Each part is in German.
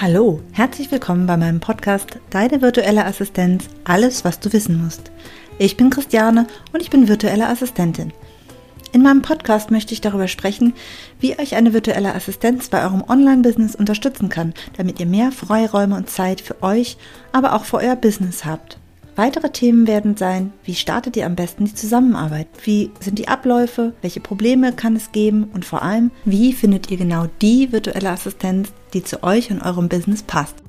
Hallo, herzlich willkommen bei meinem Podcast Deine virtuelle Assistenz, alles was du wissen musst. Ich bin Christiane und ich bin virtuelle Assistentin. In meinem Podcast möchte ich darüber sprechen, wie euch eine virtuelle Assistenz bei eurem Online-Business unterstützen kann, damit ihr mehr Freiräume und Zeit für euch, aber auch für euer Business habt. Weitere Themen werden sein, wie startet ihr am besten die Zusammenarbeit? Wie sind die Abläufe? Welche Probleme kann es geben? Und vor allem, wie findet ihr genau die virtuelle Assistenz, die zu euch und eurem Business passt?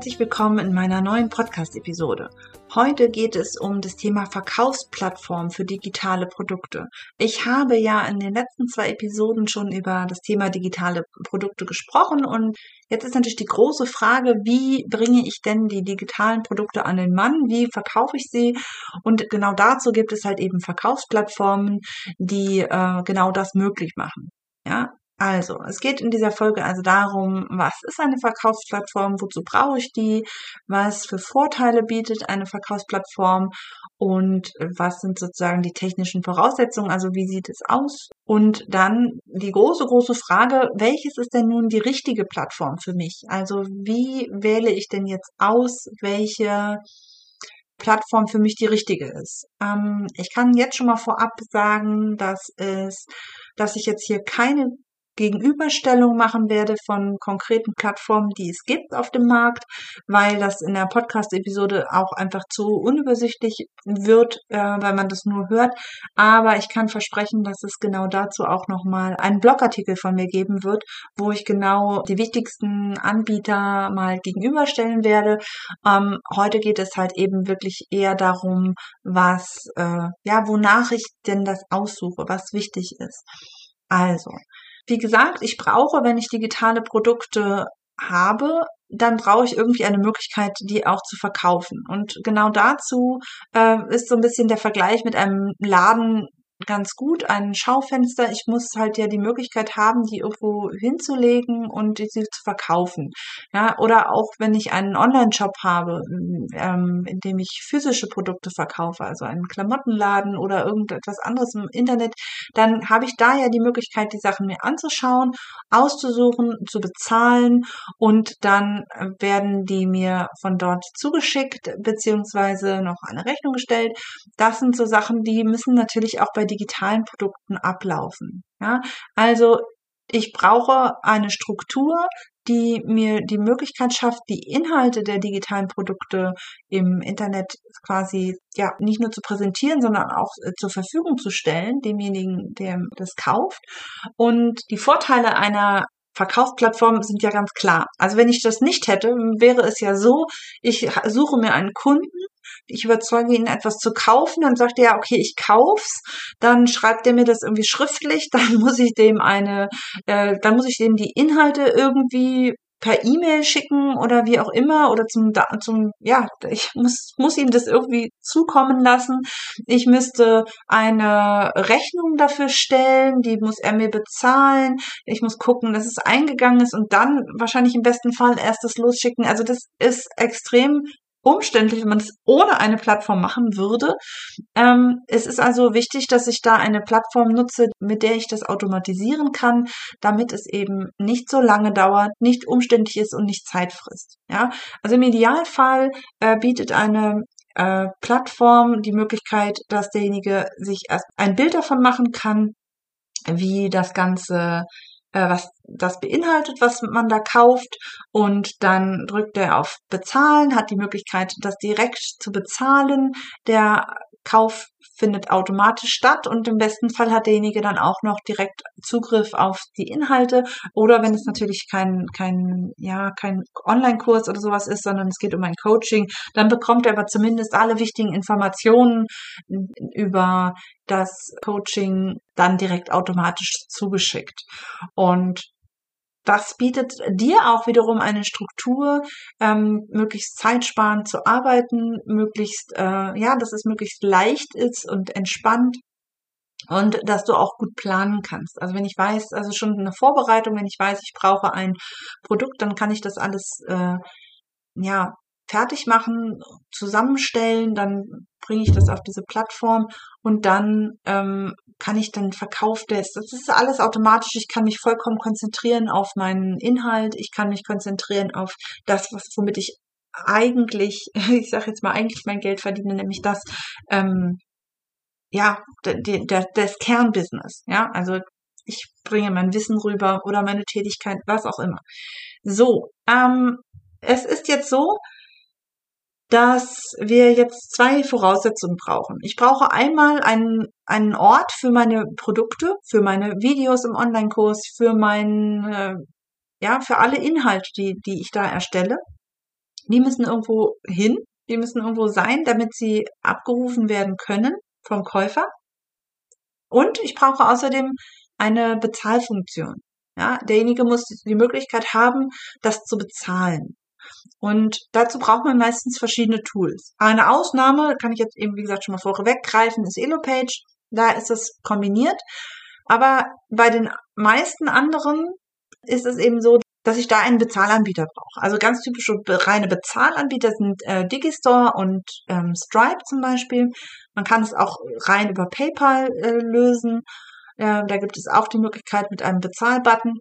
Herzlich willkommen in meiner neuen Podcast-Episode. Heute geht es um das Thema Verkaufsplattform für digitale Produkte. Ich habe ja in den letzten zwei Episoden schon über das Thema digitale Produkte gesprochen und jetzt ist natürlich die große Frage, wie bringe ich denn die digitalen Produkte an den Mann? Wie verkaufe ich sie? Und genau dazu gibt es halt eben Verkaufsplattformen, die äh, genau das möglich machen. Ja, also, es geht in dieser Folge also darum, was ist eine Verkaufsplattform, wozu brauche ich die, was für Vorteile bietet eine Verkaufsplattform und was sind sozusagen die technischen Voraussetzungen, also wie sieht es aus? Und dann die große, große Frage, welches ist denn nun die richtige Plattform für mich? Also, wie wähle ich denn jetzt aus, welche Plattform für mich die richtige ist. Ähm, ich kann jetzt schon mal vorab sagen, dass es, dass ich jetzt hier keine Gegenüberstellung machen werde von konkreten Plattformen, die es gibt auf dem Markt, weil das in der Podcast-Episode auch einfach zu unübersichtlich wird, äh, weil man das nur hört. Aber ich kann versprechen, dass es genau dazu auch nochmal einen Blogartikel von mir geben wird, wo ich genau die wichtigsten Anbieter mal gegenüberstellen werde. Ähm, heute geht es halt eben wirklich eher darum, was, äh, ja, wonach ich denn das aussuche, was wichtig ist. Also, wie gesagt, ich brauche, wenn ich digitale Produkte habe, dann brauche ich irgendwie eine Möglichkeit, die auch zu verkaufen. Und genau dazu äh, ist so ein bisschen der Vergleich mit einem Laden ganz gut, ein Schaufenster. Ich muss halt ja die Möglichkeit haben, die irgendwo hinzulegen und sie zu verkaufen. Ja, oder auch wenn ich einen Online-Shop habe, ähm, in dem ich physische Produkte verkaufe, also einen Klamottenladen oder irgendetwas anderes im Internet, dann habe ich da ja die Möglichkeit, die Sachen mir anzuschauen, auszusuchen, zu bezahlen und dann werden die mir von dort zugeschickt, beziehungsweise noch eine Rechnung gestellt. Das sind so Sachen, die müssen natürlich auch bei digitalen Produkten ablaufen. Ja, also ich brauche eine Struktur, die mir die Möglichkeit schafft, die Inhalte der digitalen Produkte im Internet quasi ja nicht nur zu präsentieren, sondern auch äh, zur Verfügung zu stellen, demjenigen, der das kauft. Und die Vorteile einer Verkaufsplattform sind ja ganz klar. Also wenn ich das nicht hätte, wäre es ja so, ich suche mir einen Kunden, ich überzeuge ihn, etwas zu kaufen, dann sagt er, ja, okay, ich kauf's, dann schreibt er mir das irgendwie schriftlich, dann muss ich dem eine, äh, dann muss ich dem die Inhalte irgendwie per E-Mail schicken oder wie auch immer oder zum, zum, ja, ich muss, muss ihm das irgendwie zukommen lassen. Ich müsste eine Rechnung dafür stellen, die muss er mir bezahlen. Ich muss gucken, dass es eingegangen ist und dann wahrscheinlich im besten Fall erst das losschicken. Also das ist extrem umständlich, wenn man es ohne eine Plattform machen würde. Ähm, es ist also wichtig, dass ich da eine Plattform nutze, mit der ich das automatisieren kann, damit es eben nicht so lange dauert, nicht umständlich ist und nicht Zeit frisst. Ja, also im Idealfall äh, bietet eine äh, Plattform die Möglichkeit, dass derjenige sich erst ein Bild davon machen kann, wie das Ganze äh, was das beinhaltet, was man da kauft. Und dann drückt er auf Bezahlen, hat die Möglichkeit, das direkt zu bezahlen. Der Kauf findet automatisch statt und im besten Fall hat derjenige dann auch noch direkt Zugriff auf die Inhalte oder wenn es natürlich kein, kein, ja, kein Online-Kurs oder sowas ist, sondern es geht um ein Coaching, dann bekommt er aber zumindest alle wichtigen Informationen über das Coaching dann direkt automatisch zugeschickt. Und das bietet dir auch wiederum eine Struktur, ähm, möglichst zeitsparend zu arbeiten, möglichst, äh, ja, dass es möglichst leicht ist und entspannt und dass du auch gut planen kannst. Also wenn ich weiß, also schon eine Vorbereitung, wenn ich weiß, ich brauche ein Produkt, dann kann ich das alles äh, ja fertig machen, zusammenstellen, dann bringe ich das auf diese Plattform und dann ähm, kann ich dann Verkauf des, das ist alles automatisch, ich kann mich vollkommen konzentrieren auf meinen Inhalt, ich kann mich konzentrieren auf das, was womit ich eigentlich, ich sage jetzt mal eigentlich mein Geld verdiene, nämlich das, ähm, ja, der, der, das Kernbusiness, ja, also ich bringe mein Wissen rüber oder meine Tätigkeit, was auch immer. So, ähm, es ist jetzt so, dass wir jetzt zwei Voraussetzungen brauchen. Ich brauche einmal einen, einen Ort für meine Produkte, für meine Videos im Online-Kurs, für mein, äh, ja, für alle Inhalte, die, die ich da erstelle. Die müssen irgendwo hin, die müssen irgendwo sein, damit sie abgerufen werden können vom Käufer. Und ich brauche außerdem eine Bezahlfunktion. Ja, derjenige muss die Möglichkeit haben, das zu bezahlen. Und dazu braucht man meistens verschiedene Tools. Eine Ausnahme, kann ich jetzt eben, wie gesagt, schon mal vorweggreifen, ist Elopage. Da ist es kombiniert. Aber bei den meisten anderen ist es eben so, dass ich da einen Bezahlanbieter brauche. Also ganz typische reine Bezahlanbieter sind äh, Digistore und ähm, Stripe zum Beispiel. Man kann es auch rein über PayPal äh, lösen. Äh, da gibt es auch die Möglichkeit mit einem Bezahlbutton.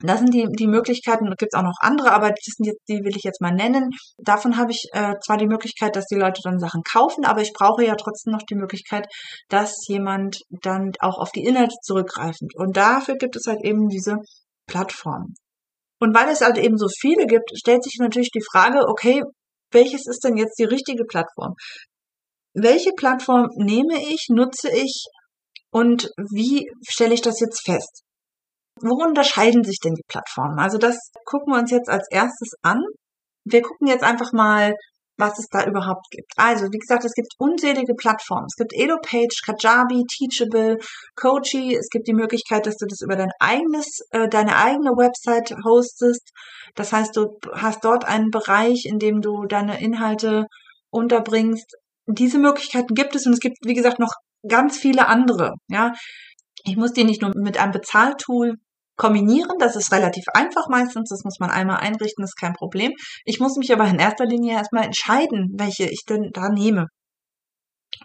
Das sind die, die Möglichkeiten, da gibt es auch noch andere, aber die, sind jetzt, die will ich jetzt mal nennen. Davon habe ich äh, zwar die Möglichkeit, dass die Leute dann Sachen kaufen, aber ich brauche ja trotzdem noch die Möglichkeit, dass jemand dann auch auf die Inhalte zurückgreift. Und dafür gibt es halt eben diese Plattform. Und weil es halt eben so viele gibt, stellt sich natürlich die Frage, okay, welches ist denn jetzt die richtige Plattform? Welche Plattform nehme ich, nutze ich und wie stelle ich das jetzt fest? Wo unterscheiden sich denn die Plattformen? Also das gucken wir uns jetzt als erstes an. Wir gucken jetzt einfach mal, was es da überhaupt gibt. Also, wie gesagt, es gibt unzählige Plattformen. Es gibt EloPage, Kajabi, Teachable, Coachy. Es gibt die Möglichkeit, dass du das über dein eigenes, äh, deine eigene Website hostest. Das heißt, du hast dort einen Bereich, in dem du deine Inhalte unterbringst. Diese Möglichkeiten gibt es und es gibt, wie gesagt, noch ganz viele andere. Ja, ich muss die nicht nur mit einem Bezahltool kombinieren. Das ist relativ einfach meistens. Das muss man einmal einrichten, ist kein Problem. Ich muss mich aber in erster Linie erstmal entscheiden, welche ich denn da nehme.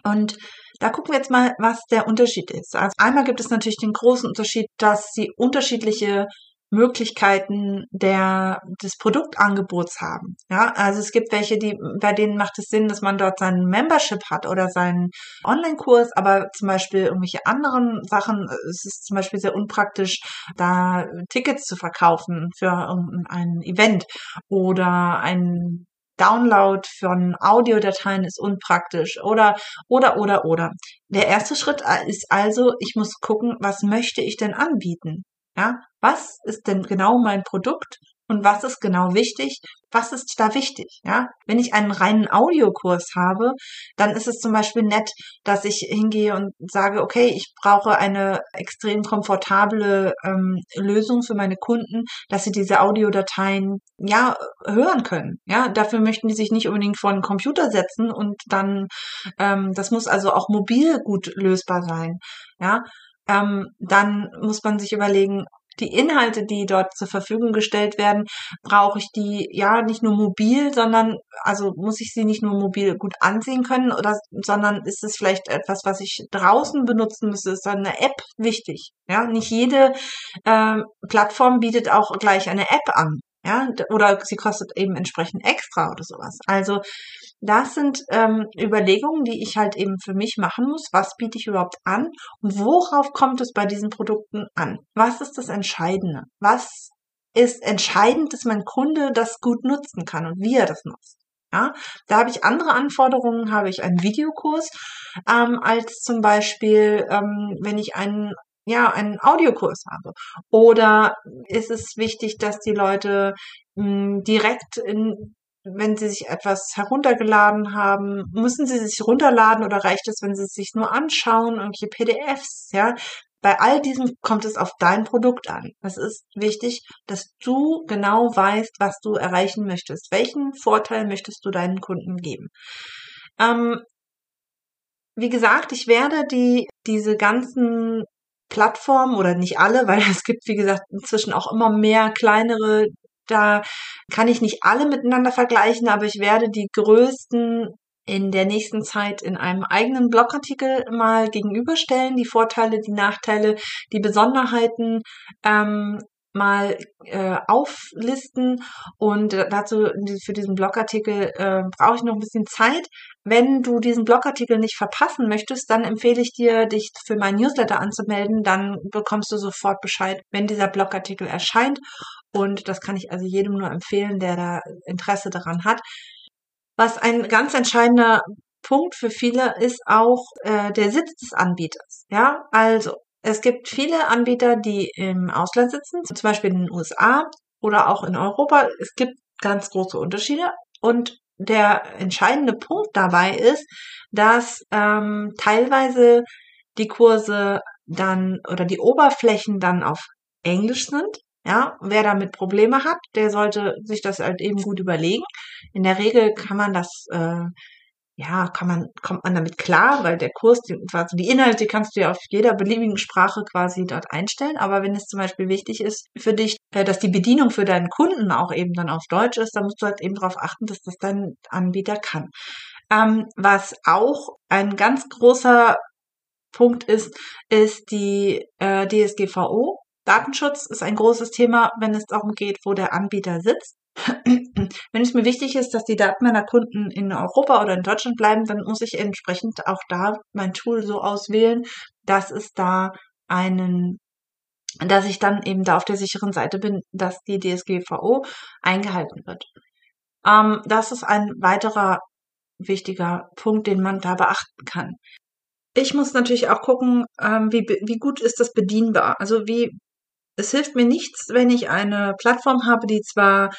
Und da gucken wir jetzt mal, was der Unterschied ist. Also einmal gibt es natürlich den großen Unterschied, dass sie unterschiedliche Möglichkeiten der, des Produktangebots haben. Ja, also es gibt welche, die, bei denen macht es Sinn, dass man dort seinen Membership hat oder seinen Online-Kurs, aber zum Beispiel irgendwelche anderen Sachen, es ist zum Beispiel sehr unpraktisch, da Tickets zu verkaufen für irgendein Event oder ein Download von Audiodateien ist unpraktisch oder, oder, oder, oder. Der erste Schritt ist also, ich muss gucken, was möchte ich denn anbieten? Ja, was ist denn genau mein Produkt und was ist genau wichtig? Was ist da wichtig? Ja, wenn ich einen reinen Audiokurs habe, dann ist es zum Beispiel nett, dass ich hingehe und sage, okay, ich brauche eine extrem komfortable ähm, Lösung für meine Kunden, dass sie diese Audiodateien ja hören können. Ja, dafür möchten die sich nicht unbedingt vor einen Computer setzen und dann, ähm, das muss also auch mobil gut lösbar sein. Ja, ähm, dann muss man sich überlegen, die Inhalte, die dort zur Verfügung gestellt werden, brauche ich die ja nicht nur mobil, sondern also muss ich sie nicht nur mobil gut ansehen können oder sondern ist es vielleicht etwas, was ich draußen benutzen müsste, ist eine App wichtig. Ja, nicht jede äh, Plattform bietet auch gleich eine App an. Ja, oder sie kostet eben entsprechend extra oder sowas. Also das sind ähm, Überlegungen, die ich halt eben für mich machen muss. Was biete ich überhaupt an und worauf kommt es bei diesen Produkten an? Was ist das Entscheidende? Was ist entscheidend, dass mein Kunde das gut nutzen kann und wie er das nutzt? Ja, da habe ich andere Anforderungen, habe ich einen Videokurs, ähm, als zum Beispiel, ähm, wenn ich einen ja, einen Audiokurs habe? Oder ist es wichtig, dass die Leute mh, hm, direkt in, wenn sie sich etwas heruntergeladen haben, müssen sie sich runterladen oder reicht es, wenn sie es sich nur anschauen, irgendwelche PDFs, ja? Bei all diesem kommt es auf dein Produkt an. Es ist wichtig, dass du genau weißt, was du erreichen möchtest. Welchen Vorteil möchtest du deinen Kunden geben? Ähm, wie gesagt, ich werde die diese ganzen Plattformen oder nicht alle, weil es gibt, wie gesagt, inzwischen auch immer mehr kleinere. Da kann ich nicht alle miteinander vergleichen, aber ich werde die größten in der nächsten Zeit in einem eigenen Blogartikel mal gegenüberstellen, die Vorteile, die Nachteile, die Besonderheiten ähm, mal äh, auflisten und dazu für diesen Blogartikel äh, brauche ich noch ein bisschen Zeit. Wenn du diesen Blogartikel nicht verpassen möchtest, dann empfehle ich dir, dich für mein Newsletter anzumelden. Dann bekommst du sofort Bescheid, wenn dieser Blogartikel erscheint. Und das kann ich also jedem nur empfehlen, der da Interesse daran hat. Was ein ganz entscheidender Punkt für viele ist auch äh, der Sitz des Anbieters. Ja, also es gibt viele Anbieter, die im Ausland sitzen, zum Beispiel in den USA oder auch in Europa. Es gibt ganz große Unterschiede und der entscheidende Punkt dabei ist, dass ähm, teilweise die Kurse dann oder die Oberflächen dann auf Englisch sind. Ja, wer damit Probleme hat, der sollte sich das halt eben gut überlegen. In der Regel kann man das äh, ja, kann man, kommt man damit klar, weil der Kurs, die, also die Inhalte kannst du ja auf jeder beliebigen Sprache quasi dort einstellen. Aber wenn es zum Beispiel wichtig ist für dich, äh, dass die Bedienung für deinen Kunden auch eben dann auf Deutsch ist, dann musst du halt eben darauf achten, dass das dein Anbieter kann. Ähm, was auch ein ganz großer Punkt ist, ist die äh, DSGVO. Datenschutz ist ein großes Thema, wenn es darum geht, wo der Anbieter sitzt. Wenn es mir wichtig ist, dass die Daten meiner Kunden in Europa oder in Deutschland bleiben, dann muss ich entsprechend auch da mein Tool so auswählen, dass es da einen dass ich dann eben da auf der sicheren Seite bin, dass die DSGVO eingehalten wird. Ähm, das ist ein weiterer wichtiger Punkt, den man da beachten kann. Ich muss natürlich auch gucken, ähm, wie, wie gut ist das bedienbar. Also wie, es hilft mir nichts, wenn ich eine Plattform habe, die zwar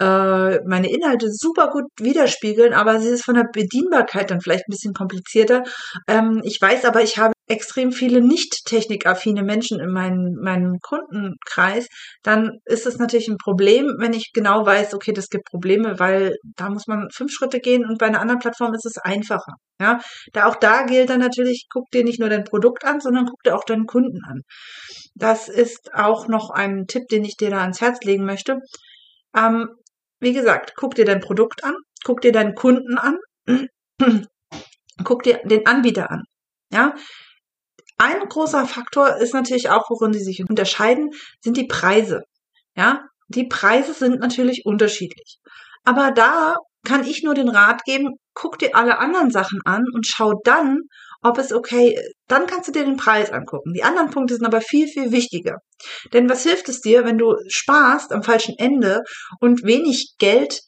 äh, meine Inhalte super gut widerspiegeln, aber sie ist von der Bedienbarkeit dann vielleicht ein bisschen komplizierter. Ähm, ich weiß aber, ich habe extrem viele nicht technikaffine Menschen in meinem, meinem Kundenkreis, dann ist es natürlich ein Problem, wenn ich genau weiß, okay, das gibt Probleme, weil da muss man fünf Schritte gehen und bei einer anderen Plattform ist es einfacher. Ja, da auch da gilt dann natürlich, guck dir nicht nur dein Produkt an, sondern guck dir auch deinen Kunden an. Das ist auch noch ein Tipp, den ich dir da ans Herz legen möchte. Ähm, wie gesagt, guck dir dein Produkt an, guck dir deinen Kunden an, guck dir den Anbieter an. Ja, ein großer Faktor ist natürlich auch, worin die sich unterscheiden, sind die Preise. Ja, die Preise sind natürlich unterschiedlich. Aber da kann ich nur den Rat geben, guck dir alle anderen Sachen an und schau dann, ob es okay ist. Dann kannst du dir den Preis angucken. Die anderen Punkte sind aber viel, viel wichtiger. Denn was hilft es dir, wenn du sparst am falschen Ende und wenig Geld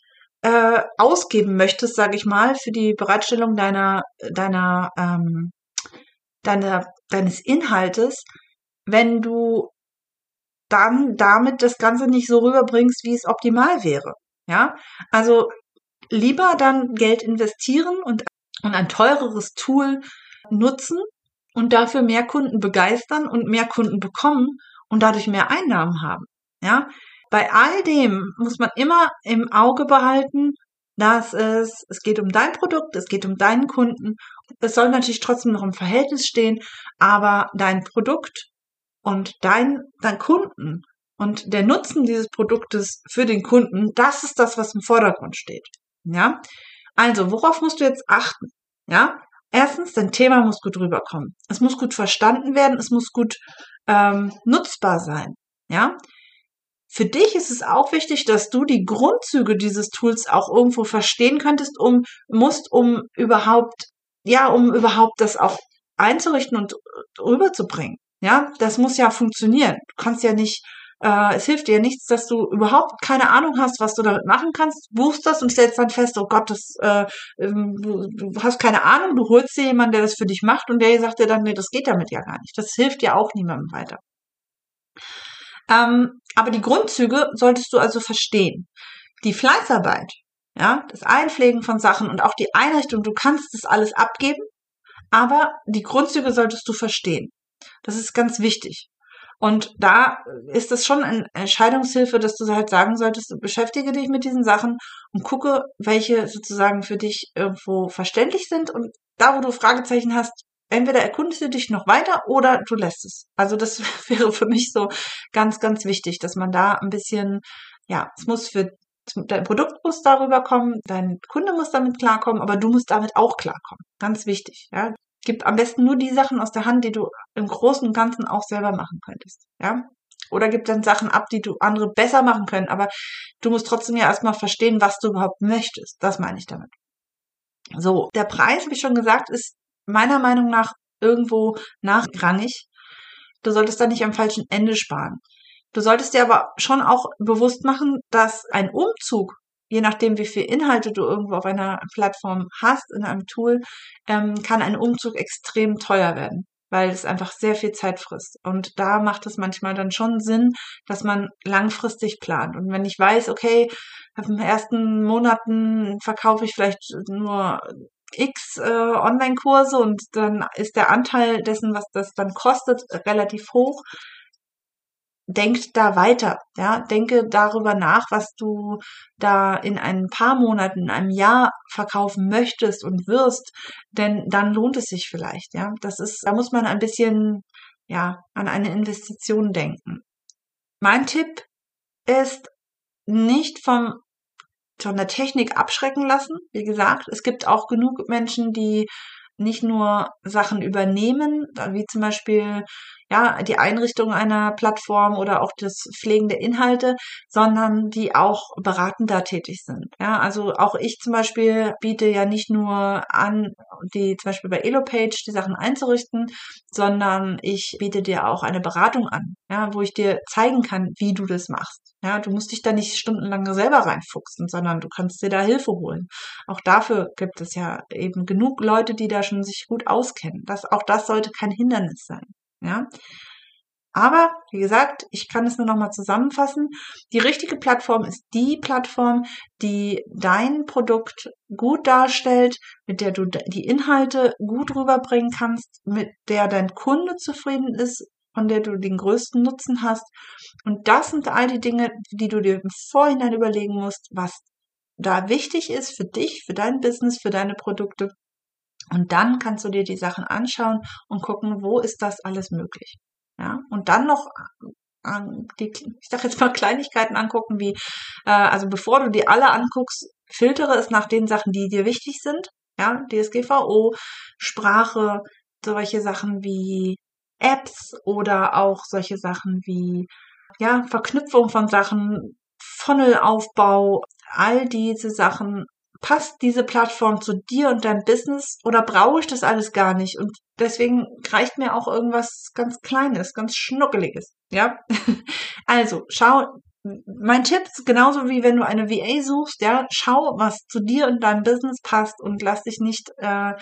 äh, ausgeben möchtest, sage ich mal, für die Bereitstellung deiner, deiner, ähm, deiner, deines Inhaltes, wenn du dann damit das Ganze nicht so rüberbringst, wie es optimal wäre. Ja, also lieber dann Geld investieren und, und ein teureres Tool nutzen und dafür mehr Kunden begeistern und mehr Kunden bekommen und dadurch mehr Einnahmen haben. Ja, bei all dem muss man immer im Auge behalten, dass es, es geht um dein Produkt, es geht um deinen Kunden. Es soll natürlich trotzdem noch im Verhältnis stehen, aber dein Produkt und dein, dein Kunden und der Nutzen dieses Produktes für den Kunden, das ist das, was im Vordergrund steht. Ja, also worauf musst du jetzt achten? Ja, Erstens, dein Thema muss gut rüberkommen. Es muss gut verstanden werden, es muss gut ähm, nutzbar sein. Ja. Für dich ist es auch wichtig, dass du die Grundzüge dieses Tools auch irgendwo verstehen könntest, um musst, um überhaupt, ja, um überhaupt das auch einzurichten und rüberzubringen. Ja, das muss ja funktionieren. Du kannst ja nicht äh, es hilft dir nichts, dass du überhaupt keine Ahnung hast, was du damit machen kannst, buchst das und stellst dann fest, oh Gott, das, äh, ähm, du, hast keine Ahnung, du holst dir jemanden, der das für dich macht und der sagt dir dann, nee, das geht damit ja gar nicht. Das hilft dir auch niemandem weiter. Ähm, aber die Grundzüge solltest du also verstehen. Die Fleißarbeit, ja, das Einpflegen von Sachen und auch die Einrichtung, du kannst das alles abgeben, aber die Grundzüge solltest du verstehen. Das ist ganz wichtig. Und da ist es schon eine Entscheidungshilfe, dass du halt sagen solltest, beschäftige dich mit diesen Sachen und gucke, welche sozusagen für dich irgendwo verständlich sind. Und da, wo du Fragezeichen hast, entweder erkundest du dich noch weiter oder du lässt es. Also das wäre für mich so ganz, ganz wichtig, dass man da ein bisschen, ja, es muss für dein Produkt muss darüber kommen, dein Kunde muss damit klarkommen, aber du musst damit auch klarkommen. Ganz wichtig, ja. Gib am besten nur die Sachen aus der Hand, die du im Großen und Ganzen auch selber machen könntest, ja. Oder gib dann Sachen ab, die du andere besser machen können, aber du musst trotzdem ja erstmal verstehen, was du überhaupt möchtest. Das meine ich damit. So, der Preis, wie schon gesagt, ist meiner Meinung nach irgendwo nachrangig. Du solltest da nicht am falschen Ende sparen. Du solltest dir aber schon auch bewusst machen, dass ein Umzug, je nachdem wie viel Inhalte du irgendwo auf einer Plattform hast, in einem Tool, ähm, kann ein Umzug extrem teuer werden, weil es einfach sehr viel Zeit frisst. Und da macht es manchmal dann schon Sinn, dass man langfristig plant. Und wenn ich weiß, okay, in den ersten Monaten verkaufe ich vielleicht nur x äh, Online-Kurse und dann ist der Anteil dessen, was das dann kostet, relativ hoch. Denkt da weiter, ja, denke darüber nach, was du da in ein paar Monaten, in einem Jahr verkaufen möchtest und wirst, denn dann lohnt es sich vielleicht, ja. Das ist, da muss man ein bisschen, ja, an eine Investition denken. Mein Tipp ist, nicht vom von der Technik abschrecken lassen. Wie gesagt, es gibt auch genug Menschen, die nicht nur Sachen übernehmen, wie zum Beispiel ja, die Einrichtung einer Plattform oder auch das Pflegen der Inhalte, sondern die auch beratender tätig sind. Ja, also auch ich zum Beispiel biete ja nicht nur an, die zum Beispiel bei Elopage die Sachen einzurichten, sondern ich biete dir auch eine Beratung an, ja, wo ich dir zeigen kann, wie du das machst. Ja, du musst dich da nicht stundenlang selber reinfuchsen, sondern du kannst dir da Hilfe holen. Auch dafür gibt es ja eben genug Leute, die da schon sich gut auskennen. Das, auch das sollte kein Hindernis sein. Ja. Aber, wie gesagt, ich kann es nur nochmal zusammenfassen. Die richtige Plattform ist die Plattform, die dein Produkt gut darstellt, mit der du die Inhalte gut rüberbringen kannst, mit der dein Kunde zufrieden ist, von der du den größten Nutzen hast. Und das sind all die Dinge, die du dir im Vorhinein überlegen musst, was da wichtig ist für dich, für dein Business, für deine Produkte und dann kannst du dir die Sachen anschauen und gucken, wo ist das alles möglich. Ja, und dann noch äh, die, ich sag jetzt mal Kleinigkeiten angucken, wie, äh, also bevor du die alle anguckst, filtere es nach den Sachen, die dir wichtig sind. Ja, DSGVO, Sprache, solche Sachen wie Apps oder auch solche Sachen wie, ja, Verknüpfung von Sachen, Funnelaufbau, all diese Sachen passt diese Plattform zu dir und deinem Business oder brauche ich das alles gar nicht? Und deswegen reicht mir auch irgendwas ganz Kleines, ganz Schnuckeliges. Ja, also schau. Mein Tipp ist genauso wie wenn du eine VA suchst, ja, schau, was zu dir und deinem Business passt und lass dich nicht äh,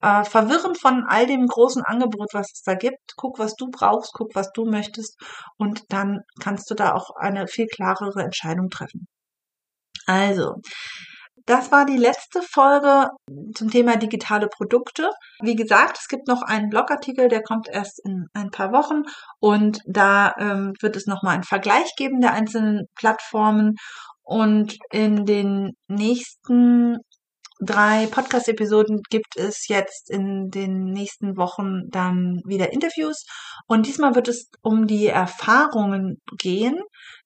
äh, verwirren von all dem großen Angebot, was es da gibt. Guck, was du brauchst, guck, was du möchtest und dann kannst du da auch eine viel klarere Entscheidung treffen. Also, das war die letzte Folge zum Thema digitale Produkte. Wie gesagt, es gibt noch einen Blogartikel, der kommt erst in ein paar Wochen. Und da ähm, wird es nochmal einen Vergleich geben der einzelnen Plattformen. Und in den nächsten drei Podcast-Episoden gibt es jetzt in den nächsten Wochen dann wieder Interviews. Und diesmal wird es um die Erfahrungen gehen,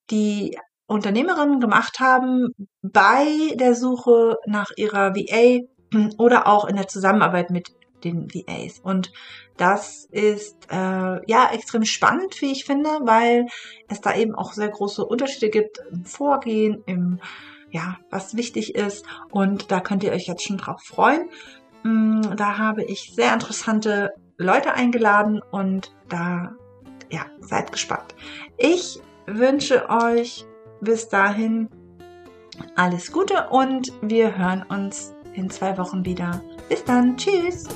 die Unternehmerinnen gemacht haben bei der Suche nach ihrer VA oder auch in der Zusammenarbeit mit den VAs. Und das ist äh, ja extrem spannend, wie ich finde, weil es da eben auch sehr große Unterschiede gibt im Vorgehen, im ja, was wichtig ist. Und da könnt ihr euch jetzt schon drauf freuen. Mm, da habe ich sehr interessante Leute eingeladen und da, ja, seid gespannt. Ich wünsche euch bis dahin alles Gute und wir hören uns in zwei Wochen wieder. Bis dann. Tschüss.